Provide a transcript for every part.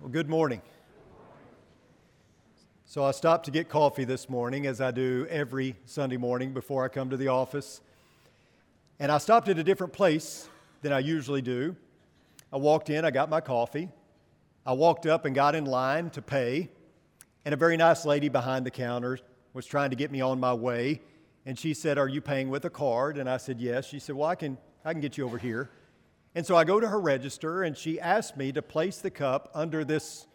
Well, good morning. So, I stopped to get coffee this morning, as I do every Sunday morning before I come to the office. And I stopped at a different place than I usually do. I walked in, I got my coffee. I walked up and got in line to pay. And a very nice lady behind the counter was trying to get me on my way. And she said, Are you paying with a card? And I said, Yes. She said, Well, I can, I can get you over here. And so I go to her register, and she asked me to place the cup under this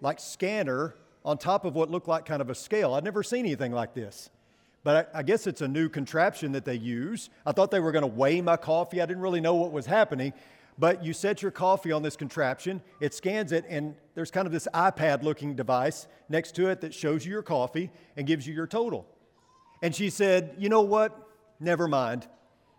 like scanner on top of what looked like kind of a scale. I'd never seen anything like this. But I, I guess it's a new contraption that they use. I thought they were going to weigh my coffee. I didn't really know what was happening. But you set your coffee on this contraption, it scans it, and there's kind of this iPad looking device next to it that shows you your coffee and gives you your total. And she said, You know what? Never mind.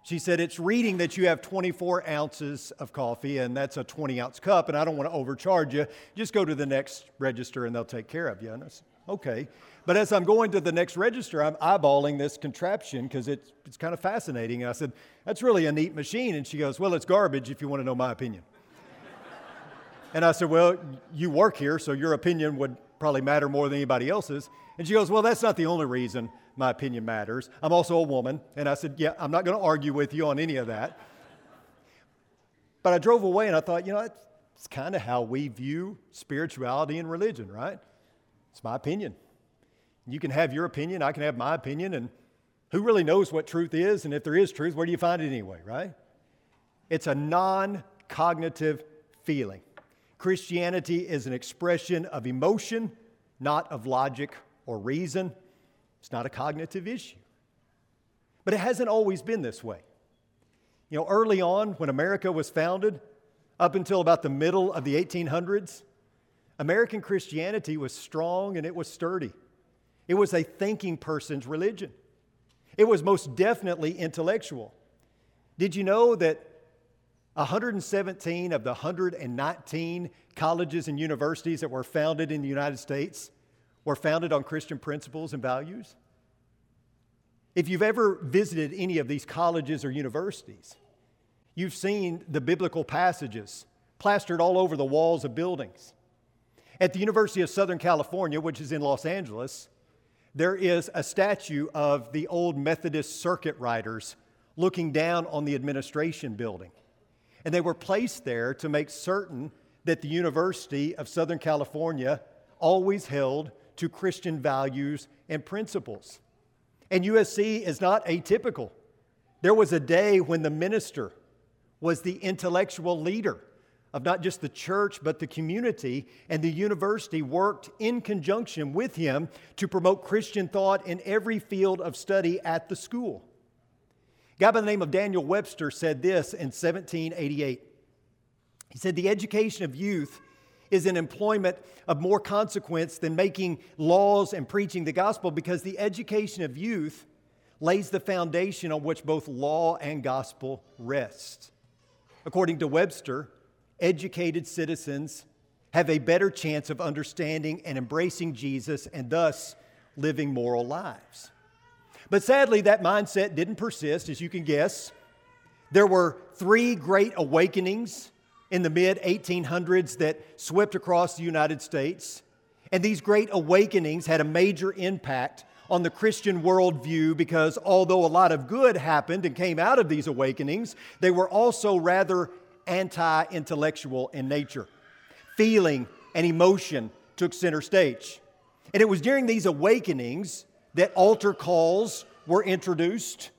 She said, It's reading that you have 24 ounces of coffee, and that's a 20 ounce cup, and I don't want to overcharge you. Just go to the next register and they'll take care of you. And I said, Okay. But as I'm going to the next register, I'm eyeballing this contraption because it's, it's kind of fascinating. And I said, That's really a neat machine. And she goes, Well, it's garbage if you want to know my opinion. and I said, Well, you work here, so your opinion would probably matter more than anybody else's. And she goes, Well, that's not the only reason my opinion matters. I'm also a woman. And I said, Yeah, I'm not going to argue with you on any of that. But I drove away and I thought, you know, it's kind of how we view spirituality and religion, right? It's my opinion. You can have your opinion, I can have my opinion, and who really knows what truth is? And if there is truth, where do you find it anyway, right? It's a non cognitive feeling. Christianity is an expression of emotion, not of logic or reason. It's not a cognitive issue. But it hasn't always been this way. You know, early on, when America was founded, up until about the middle of the 1800s, American Christianity was strong and it was sturdy. It was a thinking person's religion. It was most definitely intellectual. Did you know that 117 of the 119 colleges and universities that were founded in the United States were founded on Christian principles and values. If you've ever visited any of these colleges or universities, you've seen the biblical passages plastered all over the walls of buildings. At the University of Southern California, which is in Los Angeles, there is a statue of the old Methodist circuit riders looking down on the administration building. And they were placed there to make certain that the University of Southern California always held to Christian values and principles. And USC is not atypical. There was a day when the minister was the intellectual leader of not just the church, but the community, and the university worked in conjunction with him to promote Christian thought in every field of study at the school. A guy by the name of Daniel Webster said this in 1788. He said, The education of youth is an employment of more consequence than making laws and preaching the gospel because the education of youth lays the foundation on which both law and gospel rest. According to Webster, educated citizens have a better chance of understanding and embracing Jesus and thus living moral lives. But sadly, that mindset didn't persist, as you can guess. There were three great awakenings in the mid 1800s that swept across the United States. And these great awakenings had a major impact on the Christian worldview because although a lot of good happened and came out of these awakenings, they were also rather anti intellectual in nature. Feeling and emotion took center stage. And it was during these awakenings that altar calls were introduced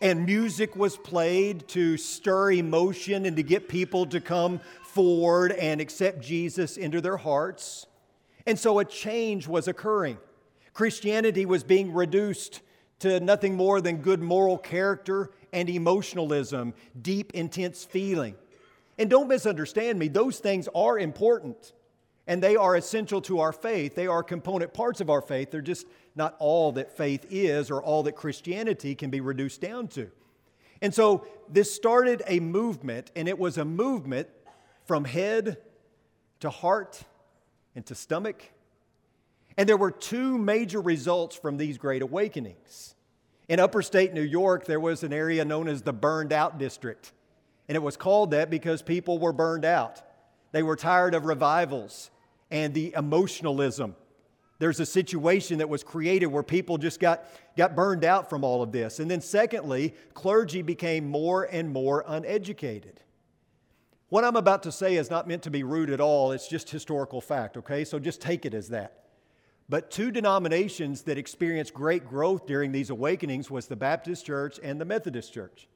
and music was played to stir emotion and to get people to come forward and accept Jesus into their hearts. And so a change was occurring. Christianity was being reduced to nothing more than good moral character and emotionalism, deep, intense feeling. And don't misunderstand me, those things are important and they are essential to our faith. They are component parts of our faith. They're just not all that faith is or all that Christianity can be reduced down to. And so this started a movement, and it was a movement from head to heart and to stomach. And there were two major results from these great awakenings. In upper state New York, there was an area known as the burned out district. And it was called that because people were burned out. They were tired of revivals and the emotionalism. There's a situation that was created where people just got, got burned out from all of this. And then, secondly, clergy became more and more uneducated. What I'm about to say is not meant to be rude at all, it's just historical fact, okay? So just take it as that. But two denominations that experienced great growth during these awakenings was the Baptist Church and the Methodist Church.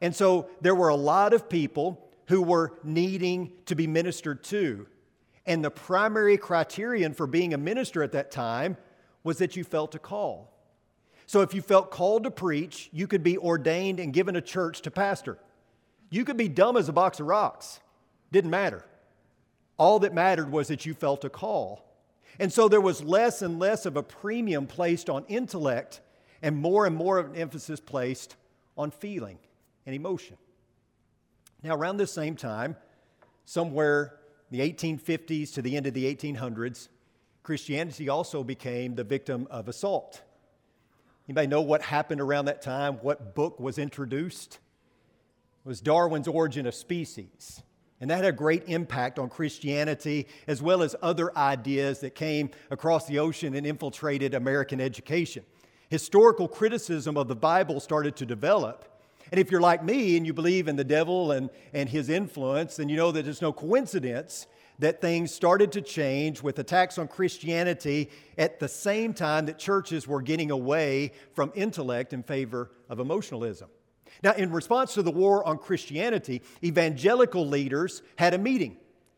And so there were a lot of people who were needing to be ministered to. And the primary criterion for being a minister at that time was that you felt a call. So if you felt called to preach, you could be ordained and given a church to pastor. You could be dumb as a box of rocks, didn't matter. All that mattered was that you felt a call. And so there was less and less of a premium placed on intellect and more and more of an emphasis placed on feeling and emotion. Now, around this same time, somewhere the 1850s to the end of the 1800s, Christianity also became the victim of assault. Anybody know what happened around that time? What book was introduced? was Darwin's Origin of Species. And that had a great impact on Christianity as well as other ideas that came across the ocean and infiltrated American education. Historical criticism of the Bible started to develop. And if you're like me and you believe in the devil and, and his influence, then you know that it's no coincidence that things started to change with attacks on Christianity at the same time that churches were getting away from intellect in favor of emotionalism. Now, in response to the war on Christianity, evangelical leaders had a meeting.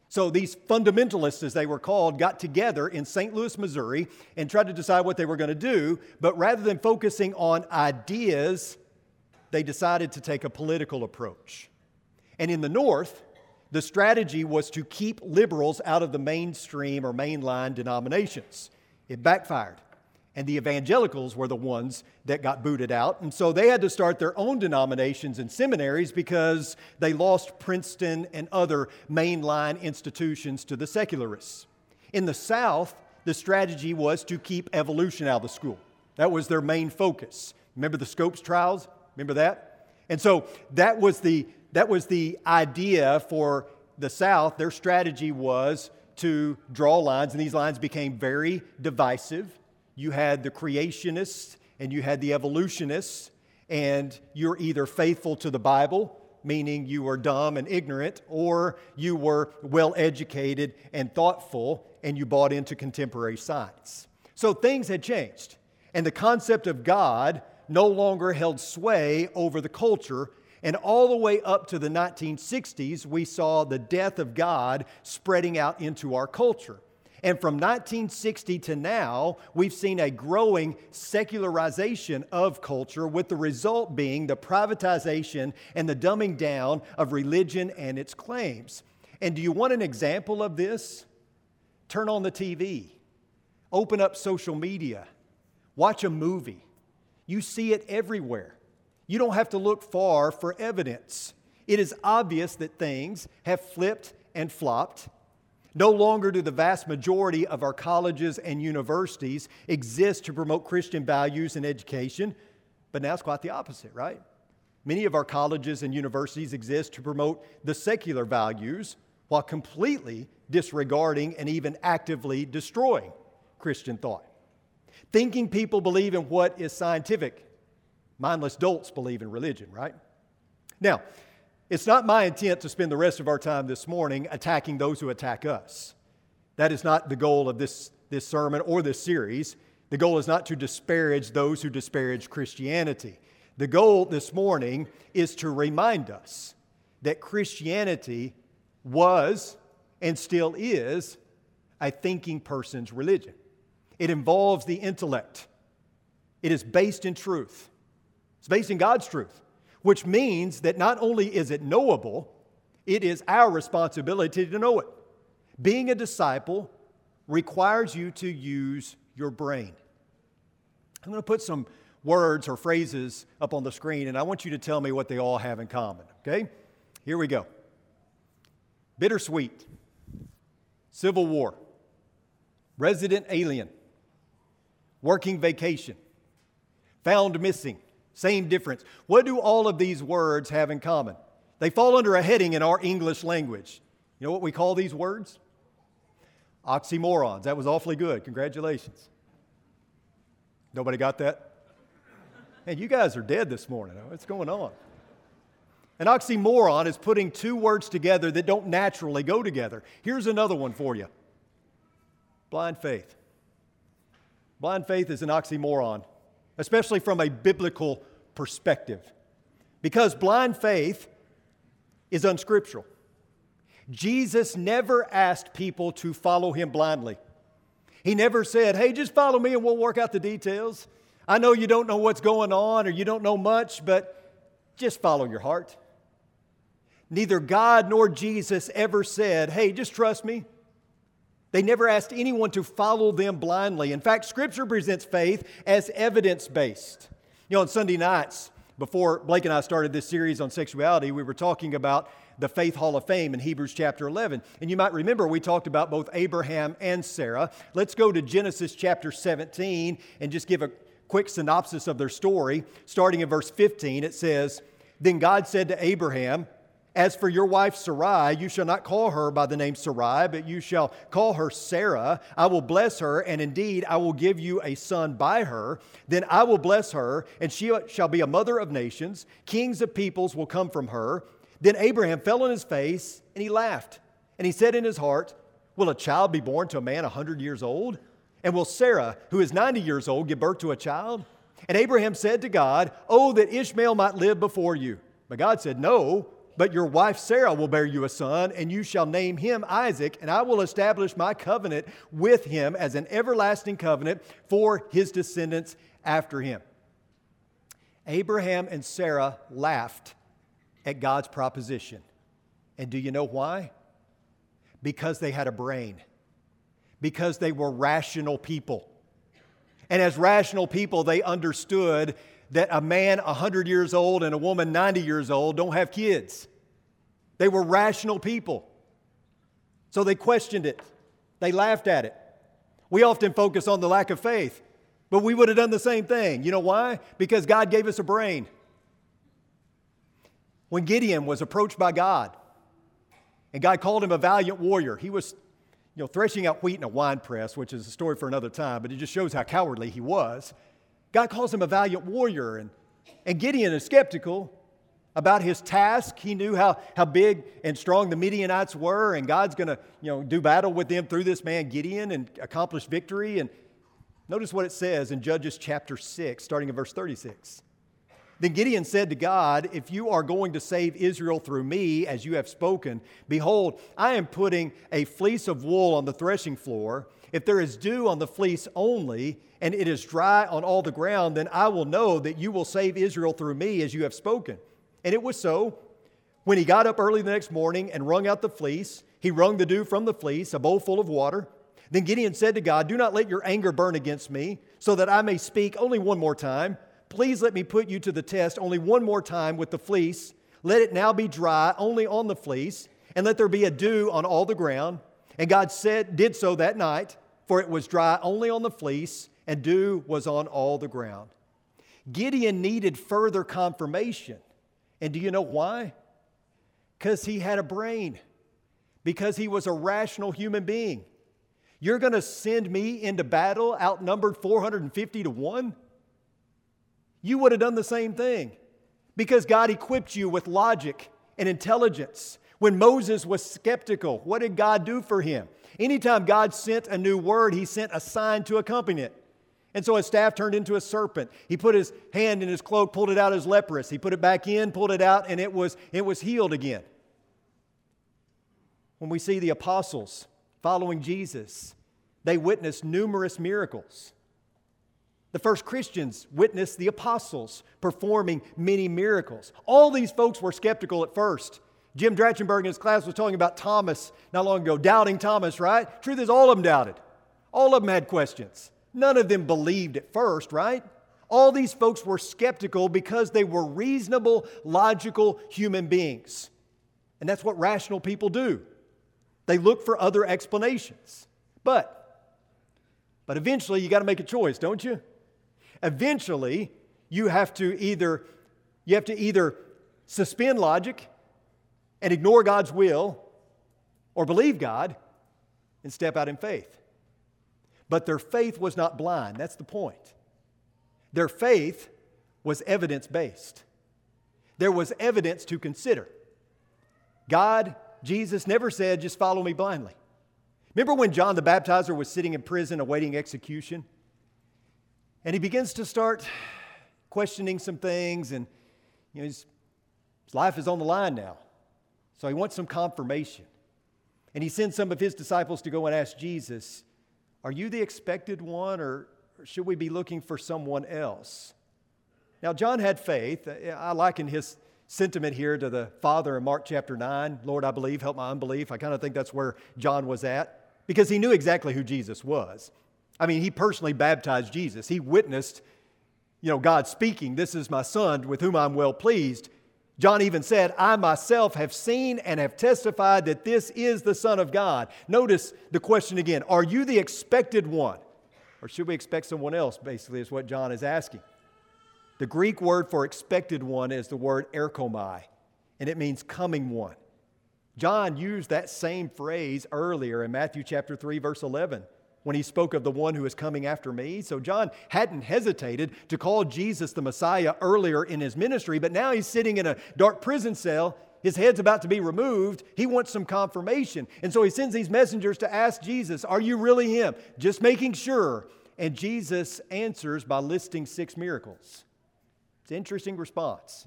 So these fundamentalists, as they were called, got together in St. Louis, Missouri, and tried to decide what they were going to do. But rather than focusing on ideas, they decided to take a political approach. And in the North, the strategy was to keep liberals out of the mainstream or mainline denominations. It backfired and the evangelicals were the ones that got booted out. And so they had to start their own denominations and seminaries because they lost Princeton and other mainline institutions to the secularists. In the South, the strategy was to keep evolution out of the school. That was their main focus. Remember the Scopes trials? Remember that? And so that was the, that was the idea for the South. Their strategy was to draw lines, and these lines became very divisive you had the creationists and you had the evolutionists, and you're either faithful to the Bible, meaning you were dumb and ignorant, or you were well educated and thoughtful, and you bought into contemporary science. So things had changed, and the concept of God no longer held sway over the culture. And all the way up to the 1960s, we saw the death of God spreading out into our culture. And from 1960 to now, we've seen a growing secularization of culture, with the result being the privatization and the dumbing down of religion and its claims. And do you want an example of this? Turn on the TV, open up social media, watch a movie. You see it everywhere. You don't have to look far for evidence. It is obvious that things have flipped and flopped no longer do the vast majority of our colleges and universities exist to promote Christian values and education, but now it's quite the opposite, right? Many of our colleges and universities exist to promote the secular values while completely disregarding and even actively destroying Christian thought. Thinking people believe in what is scientific, mindless dolts believe in religion, right? Now, it's not my intent to spend the rest of our time this morning attacking those who attack us. That is not the goal of this, this sermon or this series. The goal is not to disparage those who disparage Christianity. The goal this morning is to remind us that Christianity was and still is a thinking person's religion. It involves the intellect, it is based in truth, it's based in God's truth which means that not only is it knowable, it is our responsibility to know it. Being a disciple requires you to use your brain. I'm going to put some words or phrases up on the screen, and I want you to tell me what they all have in common, okay? Here we go bittersweet, civil war, resident alien, working vacation, found missing, same difference. What do all of these words have in common? They fall under a heading in our English language. You know what we call these words? Oxymorons. That was awfully good. Congratulations. Nobody got that? Man, you guys are dead this morning. What's going on? An oxymoron is putting two words together that don't naturally go together. Here's another one for you blind faith. Blind faith is an oxymoron, especially from a biblical perspective, because blind faith is unscriptural. Jesus never asked people to follow him blindly. He never said, Hey, just follow me and we'll work out the details. I know you don't know what's going on or you don't know much, but just follow your heart. Neither God nor Jesus ever said, Hey, just trust me. They never asked anyone to follow them blindly. In fact, Scripture presents faith as evidence based. You know, on Sunday nights, before Blake and I started this series on sexuality, we were talking about the Faith Hall of Fame in Hebrews chapter 11. And you might remember we talked about both Abraham and Sarah. Let's go to Genesis chapter 17 and just give a quick synopsis of their story. Starting in verse 15, it says, Then God said to Abraham, as for your wife Sarai, you shall not call her by the name Sarai, but you shall call her Sarah. I will bless her, and indeed I will give you a son by her. Then I will bless her, and she shall be a mother of nations. Kings of peoples will come from her. Then Abraham fell on his face, and he laughed. And he said in his heart, Will a child be born to a man a hundred years old? And will Sarah, who is ninety years old, give birth to a child? And Abraham said to God, Oh, that Ishmael might live before you. But God said, No but your wife Sarah will bear you a son, and you shall name him Isaac, and I will establish my covenant with him as an everlasting covenant for his descendants after him. Abraham and Sarah laughed at God's proposition. And do you know why? Because they had a brain, because they were rational people. And as rational people, they understood that a man 100 years old and a woman 90 years old don't have kids. They were rational people. So they questioned it, they laughed at it. We often focus on the lack of faith, but we would have done the same thing. You know why? Because God gave us a brain. When Gideon was approached by God, and God called him a valiant warrior, he was you know, threshing out wheat in a wine press, which is a story for another time, but it just shows how cowardly he was. God calls him a valiant warrior, and, and Gideon is skeptical about his task. He knew how, how big and strong the Midianites were, and God's going to you know, do battle with them through this man Gideon and accomplish victory. And notice what it says in Judges chapter 6, starting in verse 36. Then Gideon said to God, If you are going to save Israel through me, as you have spoken, behold, I am putting a fleece of wool on the threshing floor. If there is dew on the fleece only, and it is dry on all the ground, then I will know that you will save Israel through me as you have spoken. And it was so. When he got up early the next morning and wrung out the fleece, he wrung the dew from the fleece, a bowl full of water. Then Gideon said to God, Do not let your anger burn against me, so that I may speak only one more time. Please let me put you to the test only one more time with the fleece. Let it now be dry only on the fleece, and let there be a dew on all the ground. And God said, did so that night, for it was dry only on the fleece, and dew was on all the ground. Gideon needed further confirmation. And do you know why? Because he had a brain, because he was a rational human being. You're going to send me into battle outnumbered 450 to 1? You would have done the same thing because God equipped you with logic and intelligence. When Moses was skeptical, what did God do for him? Anytime God sent a new word, he sent a sign to accompany it. And so his staff turned into a serpent. He put his hand in his cloak, pulled it out as leprous. He put it back in, pulled it out, and it was, it was healed again. When we see the apostles following Jesus, they witnessed numerous miracles. The first Christians witnessed the apostles performing many miracles. All these folks were skeptical at first. Jim Drachenberg in his class was talking about Thomas not long ago, doubting Thomas, right? Truth is, all of them doubted. All of them had questions. None of them believed at first, right? All these folks were skeptical because they were reasonable, logical human beings. And that's what rational people do. They look for other explanations. But, but eventually you got to make a choice, don't you? Eventually, you have to either you have to either suspend logic and ignore God's will, or believe God and step out in faith. But their faith was not blind. That's the point. Their faith was evidence based. There was evidence to consider. God, Jesus never said, just follow me blindly. Remember when John the Baptizer was sitting in prison awaiting execution? And he begins to start questioning some things, and you know, his, his life is on the line now. So he wants some confirmation. And he sends some of his disciples to go and ask Jesus, Are you the expected one, or should we be looking for someone else? Now, John had faith. I liken his sentiment here to the Father in Mark chapter 9 Lord, I believe, help my unbelief. I kind of think that's where John was at because he knew exactly who Jesus was. I mean, he personally baptized Jesus. He witnessed, you know, God speaking, This is my son with whom I'm well pleased. John even said, I myself have seen and have testified that this is the Son of God. Notice the question again Are you the expected one? Or should we expect someone else? Basically, is what John is asking. The Greek word for expected one is the word erchomai, and it means coming one. John used that same phrase earlier in Matthew chapter 3 verse 11 when he spoke of the one who is coming after me. So John hadn't hesitated to call Jesus the Messiah earlier in his ministry, but now he's sitting in a dark prison cell. His head's about to be removed. He wants some confirmation. And so he sends these messengers to ask Jesus, Are you really him? Just making sure. And Jesus answers by listing six miracles. It's an interesting response.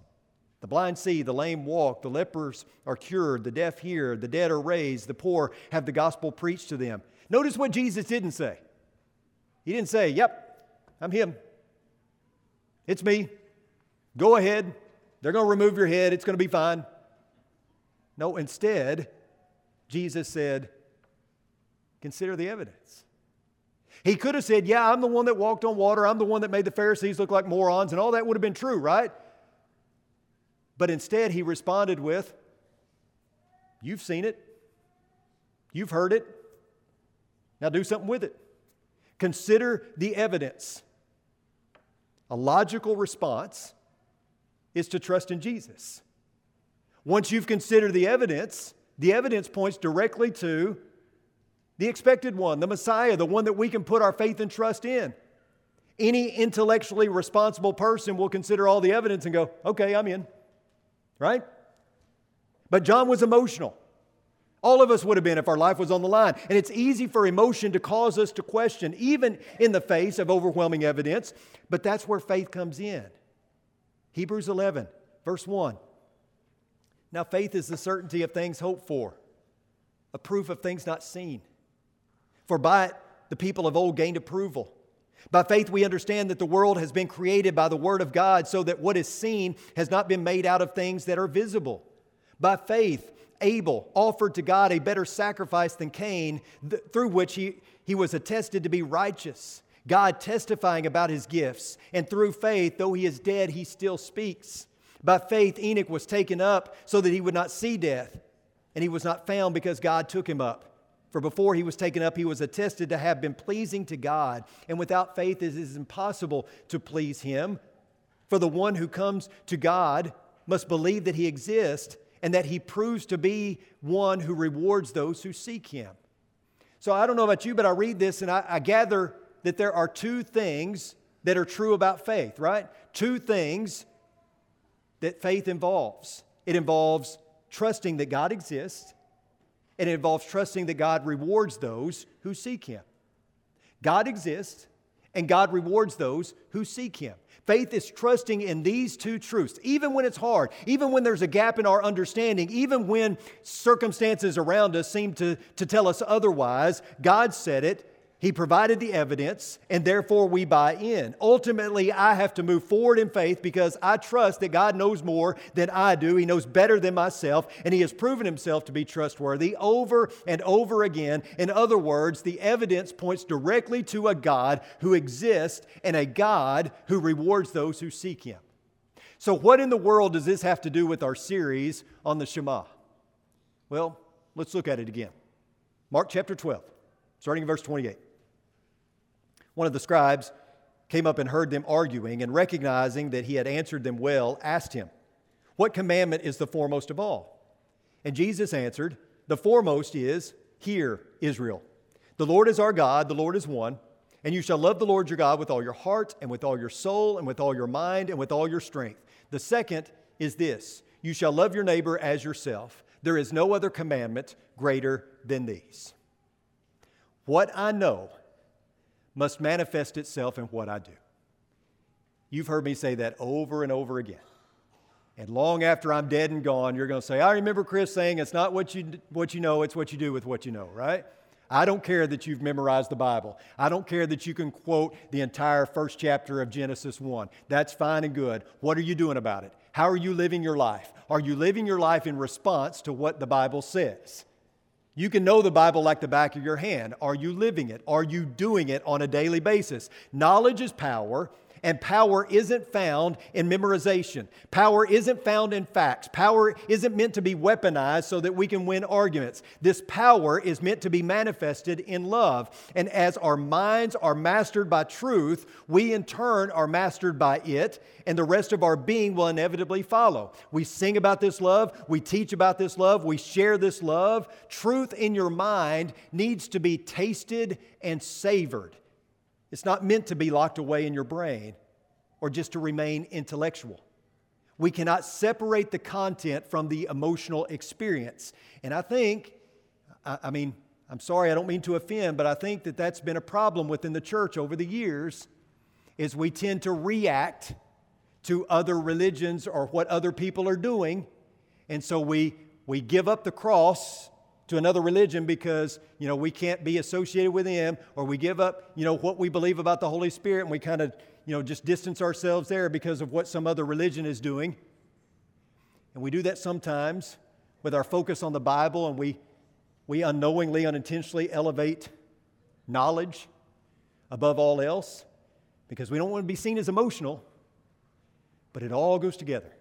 The blind see, the lame walk, the lepers are cured, the deaf hear, the dead are raised, the poor have the gospel preached to them. Notice what Jesus didn't say. He didn't say, Yep, I'm him. It's me. Go ahead. They're going to remove your head. It's going to be fine. No, instead, Jesus said, Consider the evidence. He could have said, Yeah, I'm the one that walked on water. I'm the one that made the Pharisees look like morons, and all that would have been true, right? But instead, he responded with, You've seen it, you've heard it, now do something with it. Consider the evidence. A logical response is to trust in Jesus. Once you've considered the evidence, the evidence points directly to the expected one, the Messiah, the one that we can put our faith and trust in. Any intellectually responsible person will consider all the evidence and go, okay, I'm in right? But John was emotional. All of us would have been if our life was on the line. And it's easy for emotion to cause us to question, even in the face of overwhelming evidence. But that's where faith comes in. Hebrews 11, verse 1. Now, faith is the certainty of things hoped for, a proof of things not seen. For by it, the people of old gained approval. By faith, we understand that the world has been created by the Word of God, so that what is seen has not been made out of things that are visible. By faith, Abel offered to God a better sacrifice than Cain, th- through which he, he was attested to be righteous. God testifying about his gifts. And through faith, though he is dead, he still speaks. By faith, Enoch was taken up so that he would not see death. And he was not found because God took him up. For before he was taken up, he was attested to have been pleasing to God. And without faith, it is impossible to please him. For the one who comes to God must believe that he exists and that he proves to be one who rewards those who seek him. So I don't know about you, but I read this and I, I gather that there are two things that are true about faith, right? Two things that faith involves it involves trusting that God exists and it involves trusting that God rewards those who seek Him. God exists, and God rewards those who seek Him. Faith is trusting in these two truths, even when it's hard, even when there's a gap in our understanding, even when circumstances around us seem to, to tell us otherwise. God said it, he provided the evidence, and therefore we buy in. Ultimately, I have to move forward in faith because I trust that God knows more than I do. He knows better than myself, and He has proven Himself to be trustworthy over and over again. In other words, the evidence points directly to a God who exists and a God who rewards those who seek Him. So, what in the world does this have to do with our series on the Shema? Well, let's look at it again. Mark chapter 12, starting in verse 28. One of the scribes came up and heard them arguing, and recognizing that he had answered them well, asked him, What commandment is the foremost of all? And Jesus answered, The foremost is, Hear, Israel. The Lord is our God, the Lord is one. And you shall love the Lord your God with all your heart, and with all your soul, and with all your mind, and with all your strength. The second is this You shall love your neighbor as yourself. There is no other commandment greater than these. What I know must manifest itself in what I do. You've heard me say that over and over again. And long after I'm dead and gone, you're going to say, I remember Chris saying it's not what you, what you know, it's what you do with what you know, right? I don't care that you've memorized the Bible. I don't care that you can quote the entire first chapter of Genesis 1. That's fine and good. What are you doing about it? How are you living your life? Are you living your life in response to what the Bible says? You can know the Bible like the back of your hand. Are you living it? Are you doing it on a daily basis? Knowledge is power, and power isn't found in memorization. Power isn't found in facts. Power isn't meant to be weaponized so that we can win arguments. This power is meant to be manifested in love. And as our minds are mastered by truth, we in turn are mastered by it, and the rest of our being will inevitably follow. We sing about this love, we teach about this love, we share this love. Truth in your mind needs to be tasted and savored. It's not meant to be locked away in your brain or just to remain intellectual. We cannot separate the content from the emotional experience. And I think, I, I, mean, I'm sorry, I don't mean to offend, but I think that that's been a problem within the church over the years is we tend to react to other religions or what other people are doing. And so we, we give up the cross to another religion because you know we can't be associated with them or we give up you know what we believe about the holy spirit and we kind of you know just distance ourselves there because of what some other religion is doing. And we do that sometimes with our focus on the bible and we we unknowingly unintentionally elevate knowledge above all else because we don't want to be seen as emotional but it all goes together.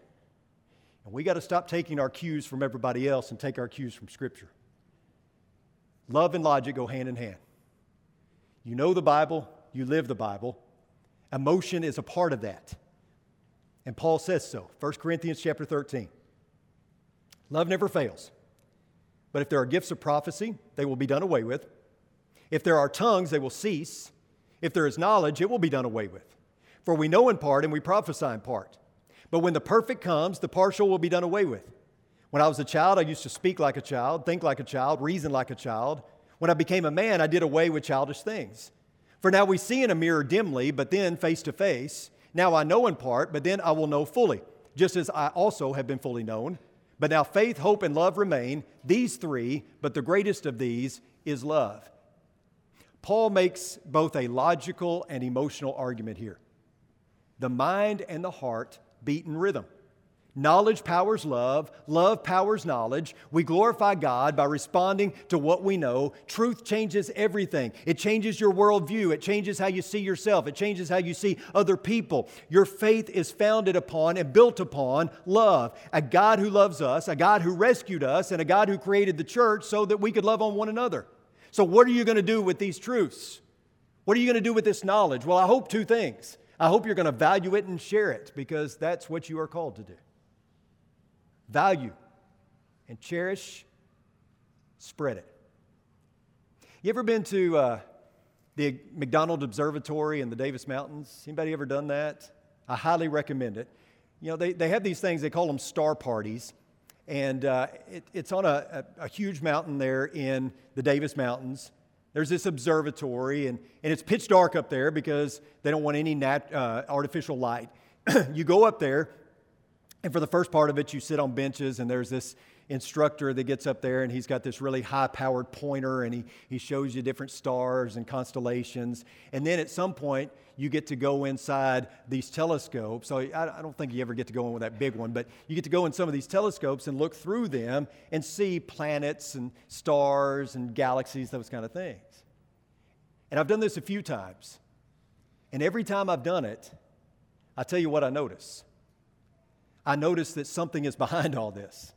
And we got to stop taking our cues from everybody else and take our cues from scripture Love and logic go hand in hand. You know the Bible, you live the Bible. Emotion is a part of that. And Paul says so. 1 Corinthians chapter 13. Love never fails. But if there are gifts of prophecy, they will be done away with. If there are tongues, they will cease. If there is knowledge, it will be done away with. For we know in part and we prophesy in part. But when the perfect comes, the partial will be done away with. When I was a child, I used to speak like a child, think like a child, reason like a child. When I became a man, I did away with childish things. For now we see in a mirror dimly, but then face to face. Now I know in part, but then I will know fully, just as I also have been fully known. But now faith, hope, and love remain, these three, but the greatest of these is love. Paul makes both a logical and emotional argument here. The mind and the heart beat in rhythm. Knowledge powers love. Love powers knowledge. We glorify God by responding to what we know. Truth changes everything. It changes your worldview. It changes how you see yourself. It changes how you see other people. Your faith is founded upon and built upon love. A God who loves us, a God who rescued us, and a God who created the church so that we could love on one another. So, what are you going to do with these truths? What are you going to do with this knowledge? Well, I hope two things. I hope you're going to value it and share it because that's what you are called to do value, and cherish, spread it. You ever been to uh, the McDonald Observatory in the Davis Mountains? Anybody ever done that? I highly recommend it. You know, they, they have these things, they call them star parties. And uh, it, it's on a, a, a, huge mountain there in the Davis Mountains. There's this observatory, and, and it's pitch dark up there because they don't want any nat, uh, artificial light. you go up there, and for the first part of it, you sit on benches, and there's this instructor that gets up there, and he's got this really high powered pointer, and he, he shows you different stars and constellations. And then at some point, you get to go inside these telescopes. So I, I don't think you ever get to go in with that big one, but you get to go in some of these telescopes and look through them and see planets and stars and galaxies, those kind of things. And I've done this a few times. And every time I've done it, I tell you what I notice. I notice that something is behind all this.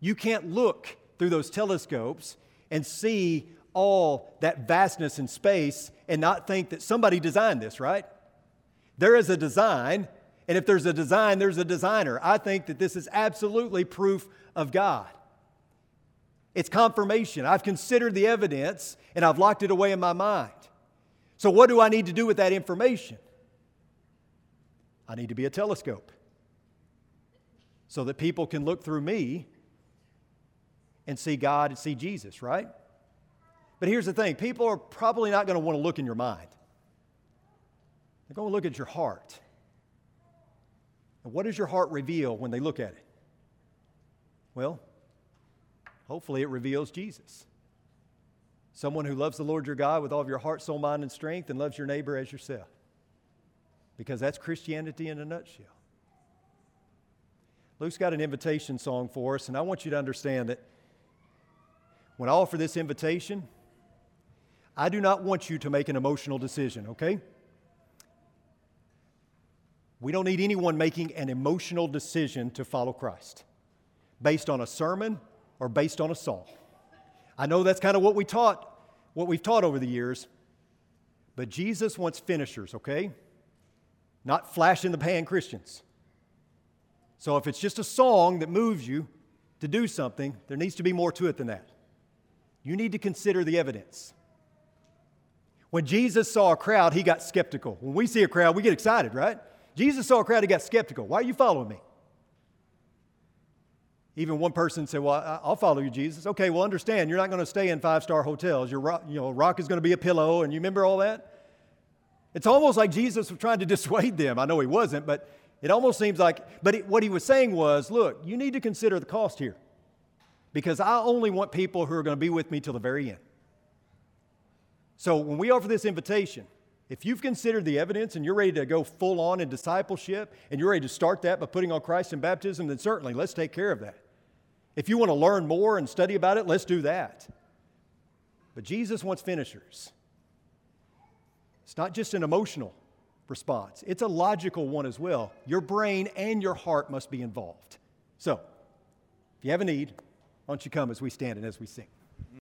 You can't look through those telescopes and see all that vastness in space and not think that somebody designed this, right? There is a design, and if there's a design, there's a designer. I think that this is absolutely proof of God. It's confirmation. I've considered the evidence and I've locked it away in my mind. So, what do I need to do with that information? I need to be a telescope so that people can look through me and see God and see Jesus, right? But here's the thing people are probably not going to want to look in your mind, they're going to look at your heart. And what does your heart reveal when they look at it? Well, hopefully it reveals Jesus. Someone who loves the Lord your God with all of your heart, soul, mind, and strength, and loves your neighbor as yourself. Because that's Christianity in a nutshell. Luke's got an invitation song for us, and I want you to understand that when I offer this invitation, I do not want you to make an emotional decision, okay? We don't need anyone making an emotional decision to follow Christ based on a sermon or based on a song. I know that's kind of what we taught, what we've taught over the years, but Jesus wants finishers, okay? Not flash in the pan Christians. So if it's just a song that moves you to do something, there needs to be more to it than that. You need to consider the evidence. When Jesus saw a crowd, he got skeptical. When we see a crowd, we get excited, right? Jesus saw a crowd, he got skeptical. Why are you following me? Even one person said, Well, I'll follow you, Jesus. Okay, well, understand, you're not going to stay in five star hotels. Your rock, you know, rock is going to be a pillow, and you remember all that? It's almost like Jesus was trying to dissuade them. I know he wasn't, but it almost seems like, but it, what he was saying was, Look, you need to consider the cost here because I only want people who are going to be with me till the very end. So when we offer this invitation, if you've considered the evidence and you're ready to go full on in discipleship and you're ready to start that by putting on Christ in baptism, then certainly let's take care of that. If you want to learn more and study about it, let's do that. But Jesus wants finishers. It's not just an emotional response, it's a logical one as well. Your brain and your heart must be involved. So, if you have a need, why don't you come as we stand and as we sing?